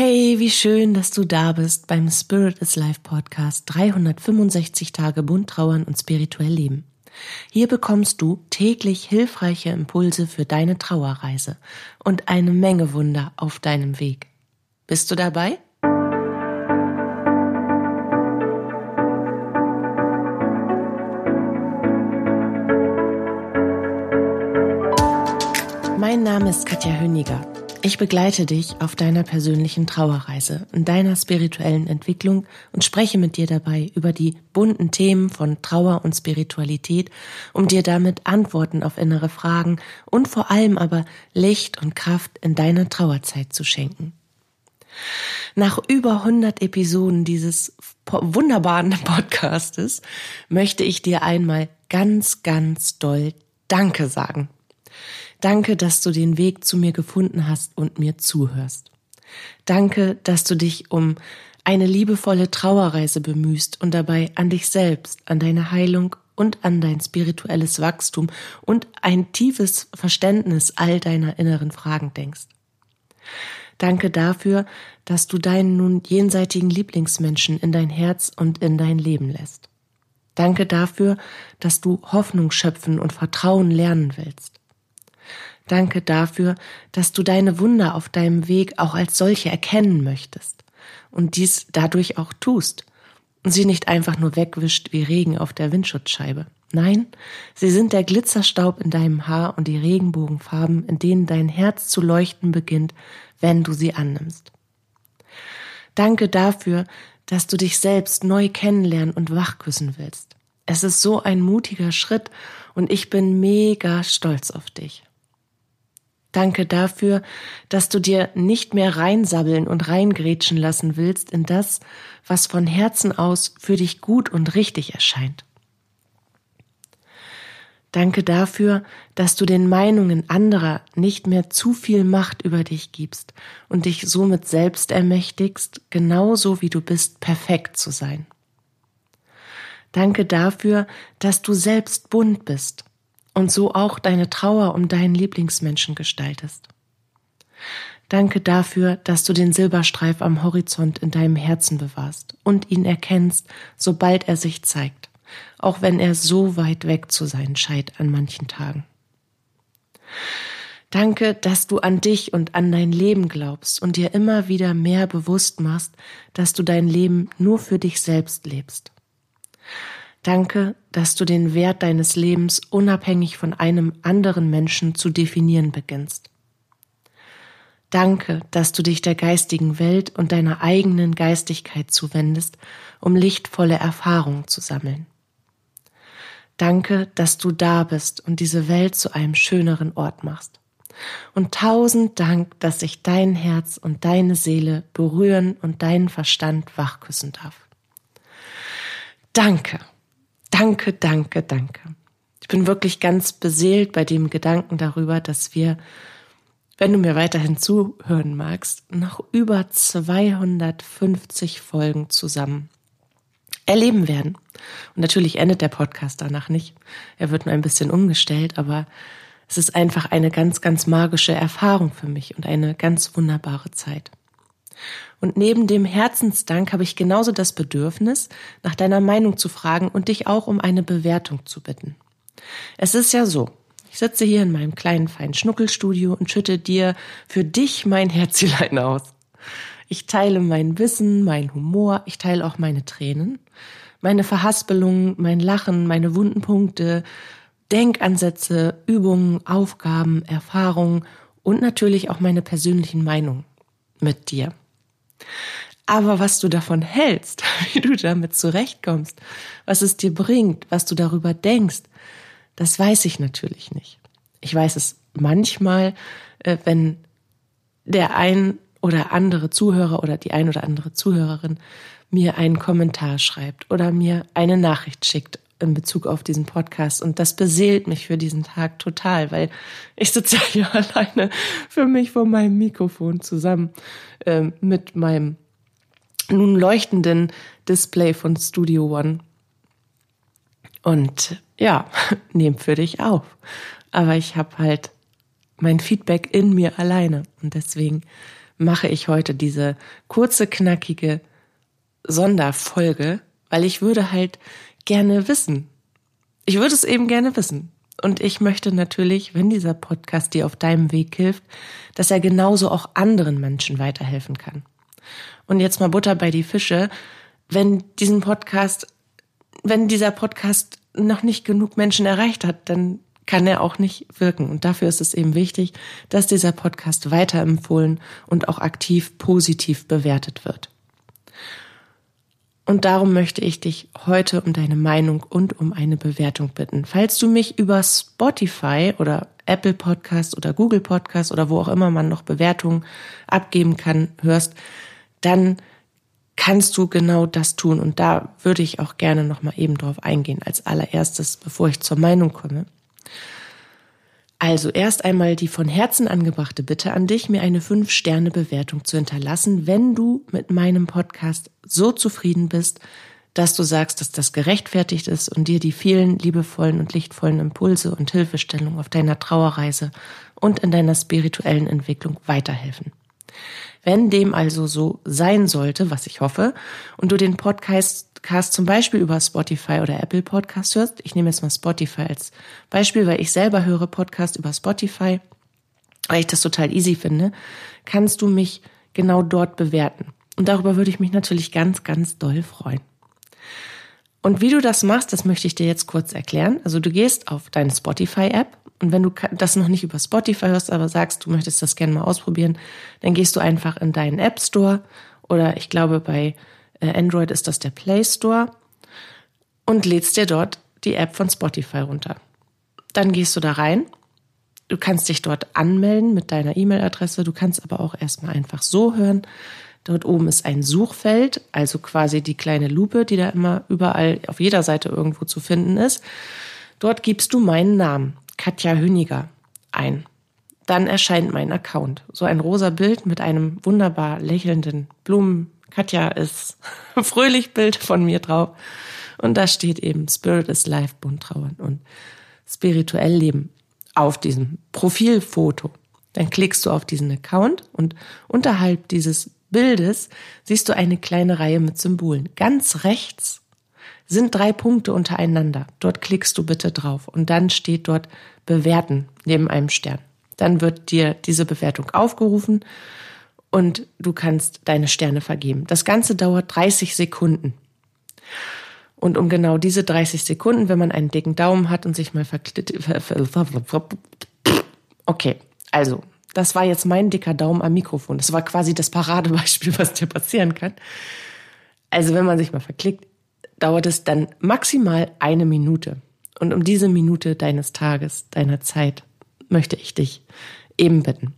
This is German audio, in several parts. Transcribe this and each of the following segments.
Hey, wie schön, dass du da bist beim Spirit is Life Podcast 365 Tage bunt trauern und spirituell leben. Hier bekommst du täglich hilfreiche Impulse für deine Trauerreise und eine Menge Wunder auf deinem Weg. Bist du dabei? Mein Name ist Katja Hüniger. Ich begleite dich auf deiner persönlichen Trauerreise, in deiner spirituellen Entwicklung und spreche mit dir dabei über die bunten Themen von Trauer und Spiritualität, um dir damit Antworten auf innere Fragen und vor allem aber Licht und Kraft in deiner Trauerzeit zu schenken. Nach über 100 Episoden dieses wunderbaren Podcastes möchte ich dir einmal ganz, ganz doll Danke sagen. Danke, dass du den Weg zu mir gefunden hast und mir zuhörst. Danke, dass du dich um eine liebevolle Trauerreise bemühst und dabei an dich selbst, an deine Heilung und an dein spirituelles Wachstum und ein tiefes Verständnis all deiner inneren Fragen denkst. Danke dafür, dass du deinen nun jenseitigen Lieblingsmenschen in dein Herz und in dein Leben lässt. Danke dafür, dass du Hoffnung schöpfen und Vertrauen lernen willst. Danke dafür, dass du deine Wunder auf deinem Weg auch als solche erkennen möchtest und dies dadurch auch tust und sie nicht einfach nur wegwischt wie Regen auf der Windschutzscheibe. Nein, sie sind der Glitzerstaub in deinem Haar und die Regenbogenfarben, in denen dein Herz zu leuchten beginnt, wenn du sie annimmst. Danke dafür, dass du dich selbst neu kennenlernen und wachküssen willst. Es ist so ein mutiger Schritt und ich bin mega stolz auf dich. Danke dafür, dass du dir nicht mehr reinsabbeln und reingrätschen lassen willst in das, was von Herzen aus für dich gut und richtig erscheint. Danke dafür, dass du den Meinungen anderer nicht mehr zu viel Macht über dich gibst und dich somit selbst ermächtigst, genauso wie du bist, perfekt zu sein. Danke dafür, dass du selbst bunt bist und so auch deine Trauer um deinen Lieblingsmenschen gestaltest. Danke dafür, dass du den Silberstreif am Horizont in deinem Herzen bewahrst und ihn erkennst, sobald er sich zeigt, auch wenn er so weit weg zu sein scheint an manchen Tagen. Danke, dass du an dich und an dein Leben glaubst und dir immer wieder mehr bewusst machst, dass du dein Leben nur für dich selbst lebst. Danke, dass du den Wert deines Lebens unabhängig von einem anderen Menschen zu definieren beginnst. Danke, dass du dich der geistigen Welt und deiner eigenen Geistigkeit zuwendest, um lichtvolle Erfahrungen zu sammeln. Danke, dass du da bist und diese Welt zu einem schöneren Ort machst. Und tausend Dank, dass ich dein Herz und deine Seele berühren und deinen Verstand wachküssen darf. Danke. Danke, danke, danke. Ich bin wirklich ganz beseelt bei dem Gedanken darüber, dass wir, wenn du mir weiterhin zuhören magst, noch über 250 Folgen zusammen erleben werden. Und natürlich endet der Podcast danach nicht. Er wird nur ein bisschen umgestellt, aber es ist einfach eine ganz, ganz magische Erfahrung für mich und eine ganz wunderbare Zeit. Und neben dem Herzensdank habe ich genauso das Bedürfnis, nach deiner Meinung zu fragen und dich auch um eine Bewertung zu bitten. Es ist ja so, ich sitze hier in meinem kleinen feinen Schnuckelstudio und schütte dir für dich mein Herzlein aus. Ich teile mein Wissen, mein Humor, ich teile auch meine Tränen, meine Verhaspelungen, mein Lachen, meine wunden Punkte, Denkansätze, Übungen, Aufgaben, Erfahrungen und natürlich auch meine persönlichen Meinungen mit dir. Aber was du davon hältst, wie du damit zurechtkommst, was es dir bringt, was du darüber denkst, das weiß ich natürlich nicht. Ich weiß es manchmal, äh, wenn der ein oder andere Zuhörer oder die ein oder andere Zuhörerin mir einen Kommentar schreibt oder mir eine Nachricht schickt in Bezug auf diesen Podcast. Und das beseelt mich für diesen Tag total, weil ich sitze hier alleine für mich vor meinem Mikrofon zusammen äh, mit meinem nun leuchtenden Display von Studio One. Und ja, nehme für dich auf. Aber ich habe halt mein Feedback in mir alleine. Und deswegen mache ich heute diese kurze, knackige Sonderfolge, weil ich würde halt gerne wissen. Ich würde es eben gerne wissen. Und ich möchte natürlich, wenn dieser Podcast dir auf deinem Weg hilft, dass er genauso auch anderen Menschen weiterhelfen kann. Und jetzt mal Butter bei die Fische. Wenn diesen Podcast, wenn dieser Podcast noch nicht genug Menschen erreicht hat, dann kann er auch nicht wirken. Und dafür ist es eben wichtig, dass dieser Podcast weiterempfohlen und auch aktiv positiv bewertet wird. Und darum möchte ich dich heute um deine Meinung und um eine Bewertung bitten. Falls du mich über Spotify oder Apple Podcast oder Google Podcast oder wo auch immer man noch Bewertungen abgeben kann, hörst, dann kannst du genau das tun. Und da würde ich auch gerne nochmal eben drauf eingehen als allererstes, bevor ich zur Meinung komme. Also erst einmal die von Herzen angebrachte Bitte an dich, mir eine 5-Sterne-Bewertung zu hinterlassen, wenn du mit meinem Podcast so zufrieden bist, dass du sagst, dass das gerechtfertigt ist und dir die vielen liebevollen und lichtvollen Impulse und Hilfestellungen auf deiner Trauerreise und in deiner spirituellen Entwicklung weiterhelfen. Wenn dem also so sein sollte, was ich hoffe, und du den Podcast zum Beispiel über Spotify oder Apple Podcast hörst, ich nehme jetzt mal Spotify als Beispiel, weil ich selber höre Podcast über Spotify, weil ich das total easy finde, kannst du mich genau dort bewerten. Und darüber würde ich mich natürlich ganz, ganz doll freuen. Und wie du das machst, das möchte ich dir jetzt kurz erklären. Also du gehst auf deine Spotify-App und wenn du das noch nicht über Spotify hörst, aber sagst, du möchtest das gerne mal ausprobieren, dann gehst du einfach in deinen App Store oder ich glaube bei Android ist das der Play Store und lädst dir dort die App von Spotify runter. Dann gehst du da rein. Du kannst dich dort anmelden mit deiner E-Mail-Adresse. Du kannst aber auch erstmal einfach so hören. Dort oben ist ein Suchfeld, also quasi die kleine Lupe, die da immer überall auf jeder Seite irgendwo zu finden ist. Dort gibst du meinen Namen. Katja Hüniger ein. Dann erscheint mein Account. So ein rosa Bild mit einem wunderbar lächelnden Blumen. Katja ist fröhlich Bild von mir drauf. Und da steht eben Spirit is Life, bunt trauern und spirituell leben auf diesem Profilfoto. Dann klickst du auf diesen Account und unterhalb dieses Bildes siehst du eine kleine Reihe mit Symbolen. Ganz rechts sind drei Punkte untereinander. Dort klickst du bitte drauf und dann steht dort bewerten neben einem Stern. Dann wird dir diese Bewertung aufgerufen und du kannst deine Sterne vergeben. Das Ganze dauert 30 Sekunden. Und um genau diese 30 Sekunden, wenn man einen dicken Daumen hat und sich mal verklitt, okay, also, das war jetzt mein dicker Daumen am Mikrofon. Das war quasi das Paradebeispiel, was dir passieren kann. Also, wenn man sich mal verklickt, dauert es dann maximal eine Minute. Und um diese Minute deines Tages, deiner Zeit, möchte ich dich eben bitten.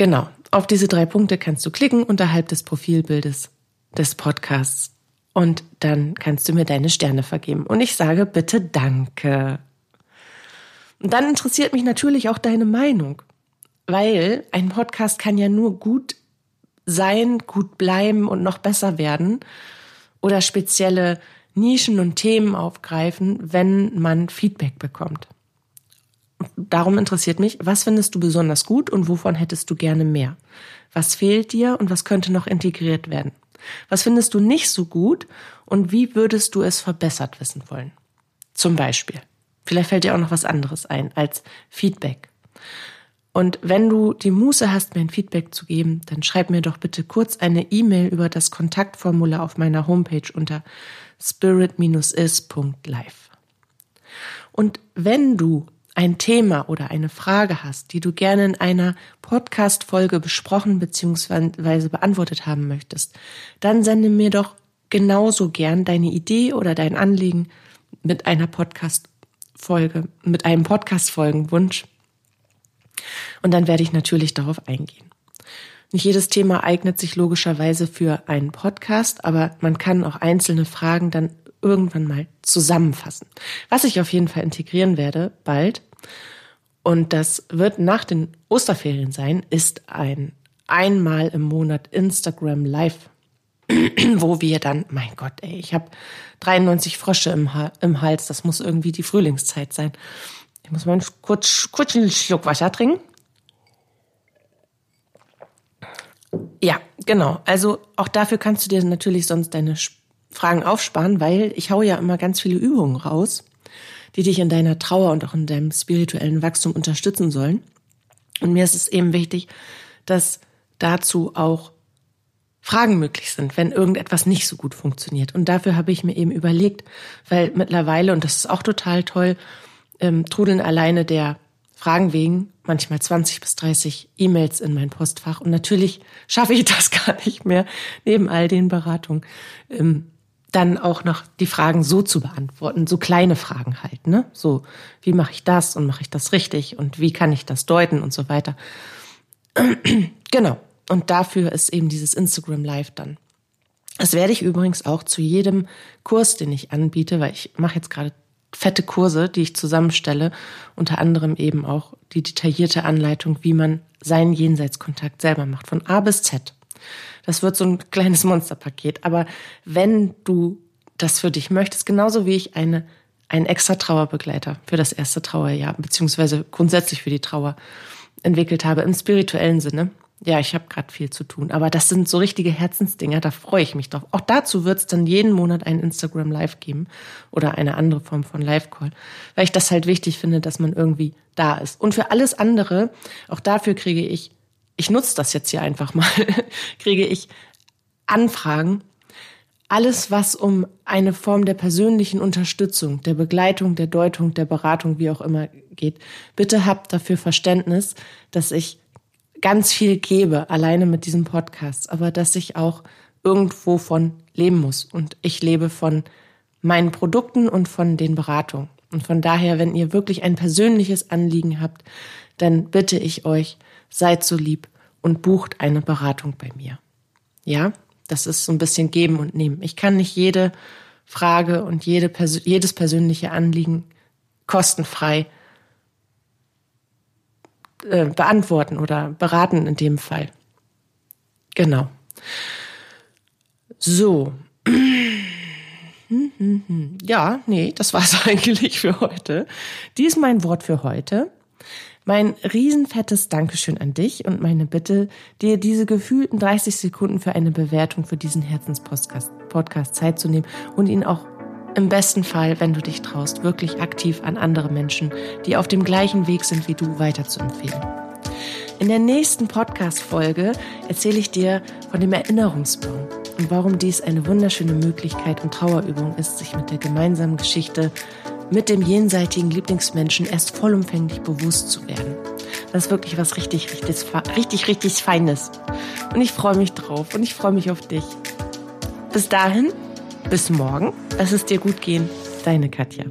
Genau, auf diese drei Punkte kannst du klicken unterhalb des Profilbildes des Podcasts und dann kannst du mir deine Sterne vergeben. Und ich sage bitte Danke. Und dann interessiert mich natürlich auch deine Meinung, weil ein Podcast kann ja nur gut sein, gut bleiben und noch besser werden oder spezielle Nischen und Themen aufgreifen, wenn man Feedback bekommt. Darum interessiert mich, was findest du besonders gut und wovon hättest du gerne mehr? Was fehlt dir und was könnte noch integriert werden? Was findest du nicht so gut und wie würdest du es verbessert wissen wollen? Zum Beispiel. Vielleicht fällt dir auch noch was anderes ein als Feedback. Und wenn du die Muße hast, mir ein Feedback zu geben, dann schreib mir doch bitte kurz eine E-Mail über das Kontaktformular auf meiner Homepage unter spirit-is.live. Und wenn du ein Thema oder eine Frage hast, die du gerne in einer Podcast-Folge besprochen bzw. beantwortet haben möchtest, dann sende mir doch genauso gern deine Idee oder dein Anliegen mit einer Podcast-Folge, mit einem Podcast-Folgenwunsch und dann werde ich natürlich darauf eingehen. Nicht jedes Thema eignet sich logischerweise für einen Podcast, aber man kann auch einzelne Fragen dann irgendwann mal zusammenfassen. Was ich auf jeden Fall integrieren werde, bald, und das wird nach den Osterferien sein, ist ein einmal im Monat Instagram Live, wo wir dann, mein Gott, ey, ich habe 93 Frösche im, im Hals, das muss irgendwie die Frühlingszeit sein. Ich muss mal kurz, kurz einen Schluck Wasser trinken. Ja, genau. Also auch dafür kannst du dir natürlich sonst deine Fragen aufsparen, weil ich haue ja immer ganz viele Übungen raus, die dich in deiner Trauer und auch in deinem spirituellen Wachstum unterstützen sollen. Und mir ist es eben wichtig, dass dazu auch Fragen möglich sind, wenn irgendetwas nicht so gut funktioniert. Und dafür habe ich mir eben überlegt, weil mittlerweile, und das ist auch total toll, ähm, trudeln alleine der Fragen wegen manchmal 20 bis 30 E-Mails in mein Postfach. Und natürlich schaffe ich das gar nicht mehr, neben all den Beratungen, ähm, dann auch noch die Fragen so zu beantworten, so kleine Fragen halt, ne? So, wie mache ich das und mache ich das richtig und wie kann ich das deuten und so weiter. genau. Und dafür ist eben dieses Instagram Live dann. Das werde ich übrigens auch zu jedem Kurs, den ich anbiete, weil ich mache jetzt gerade fette Kurse, die ich zusammenstelle, unter anderem eben auch die detaillierte Anleitung, wie man seinen Jenseitskontakt selber macht, von A bis Z. Das wird so ein kleines Monsterpaket. Aber wenn du das für dich möchtest, genauso wie ich eine, einen extra Trauerbegleiter für das erste Trauerjahr, beziehungsweise grundsätzlich für die Trauer entwickelt habe, im spirituellen Sinne, ja, ich habe gerade viel zu tun, aber das sind so richtige Herzensdinger, da freue ich mich drauf. Auch dazu wird es dann jeden Monat ein Instagram Live geben oder eine andere Form von Live-Call, weil ich das halt wichtig finde, dass man irgendwie da ist. Und für alles andere, auch dafür kriege ich, ich nutze das jetzt hier einfach mal, kriege ich Anfragen, alles, was um eine Form der persönlichen Unterstützung, der Begleitung, der Deutung, der Beratung, wie auch immer geht. Bitte habt dafür Verständnis, dass ich ganz viel gebe, alleine mit diesem Podcast, aber dass ich auch irgendwo von leben muss. Und ich lebe von meinen Produkten und von den Beratungen. Und von daher, wenn ihr wirklich ein persönliches Anliegen habt, dann bitte ich euch, seid so lieb und bucht eine Beratung bei mir. Ja, das ist so ein bisschen geben und nehmen. Ich kann nicht jede Frage und jede, jedes persönliche Anliegen kostenfrei äh, beantworten oder beraten in dem Fall. Genau. So. Ja, nee, das war's eigentlich für heute. Dies ist mein Wort für heute. Mein riesenfettes Dankeschön an dich und meine Bitte, dir diese gefühlten 30 Sekunden für eine Bewertung für diesen Herzenspodcast Podcast Zeit zu nehmen und ihn auch im besten Fall, wenn du dich traust, wirklich aktiv an andere Menschen, die auf dem gleichen Weg sind wie du, weiterzuempfehlen. In der nächsten Podcast-Folge erzähle ich dir von dem Erinnerungsbaum und warum dies eine wunderschöne Möglichkeit und Trauerübung ist, sich mit der gemeinsamen Geschichte mit dem jenseitigen Lieblingsmenschen erst vollumfänglich bewusst zu werden. Das ist wirklich was richtig, richtig, richtig, richtig Feines. Und ich freue mich drauf und ich freue mich auf dich. Bis dahin, bis morgen. Lass es dir gut gehen. Deine Katja.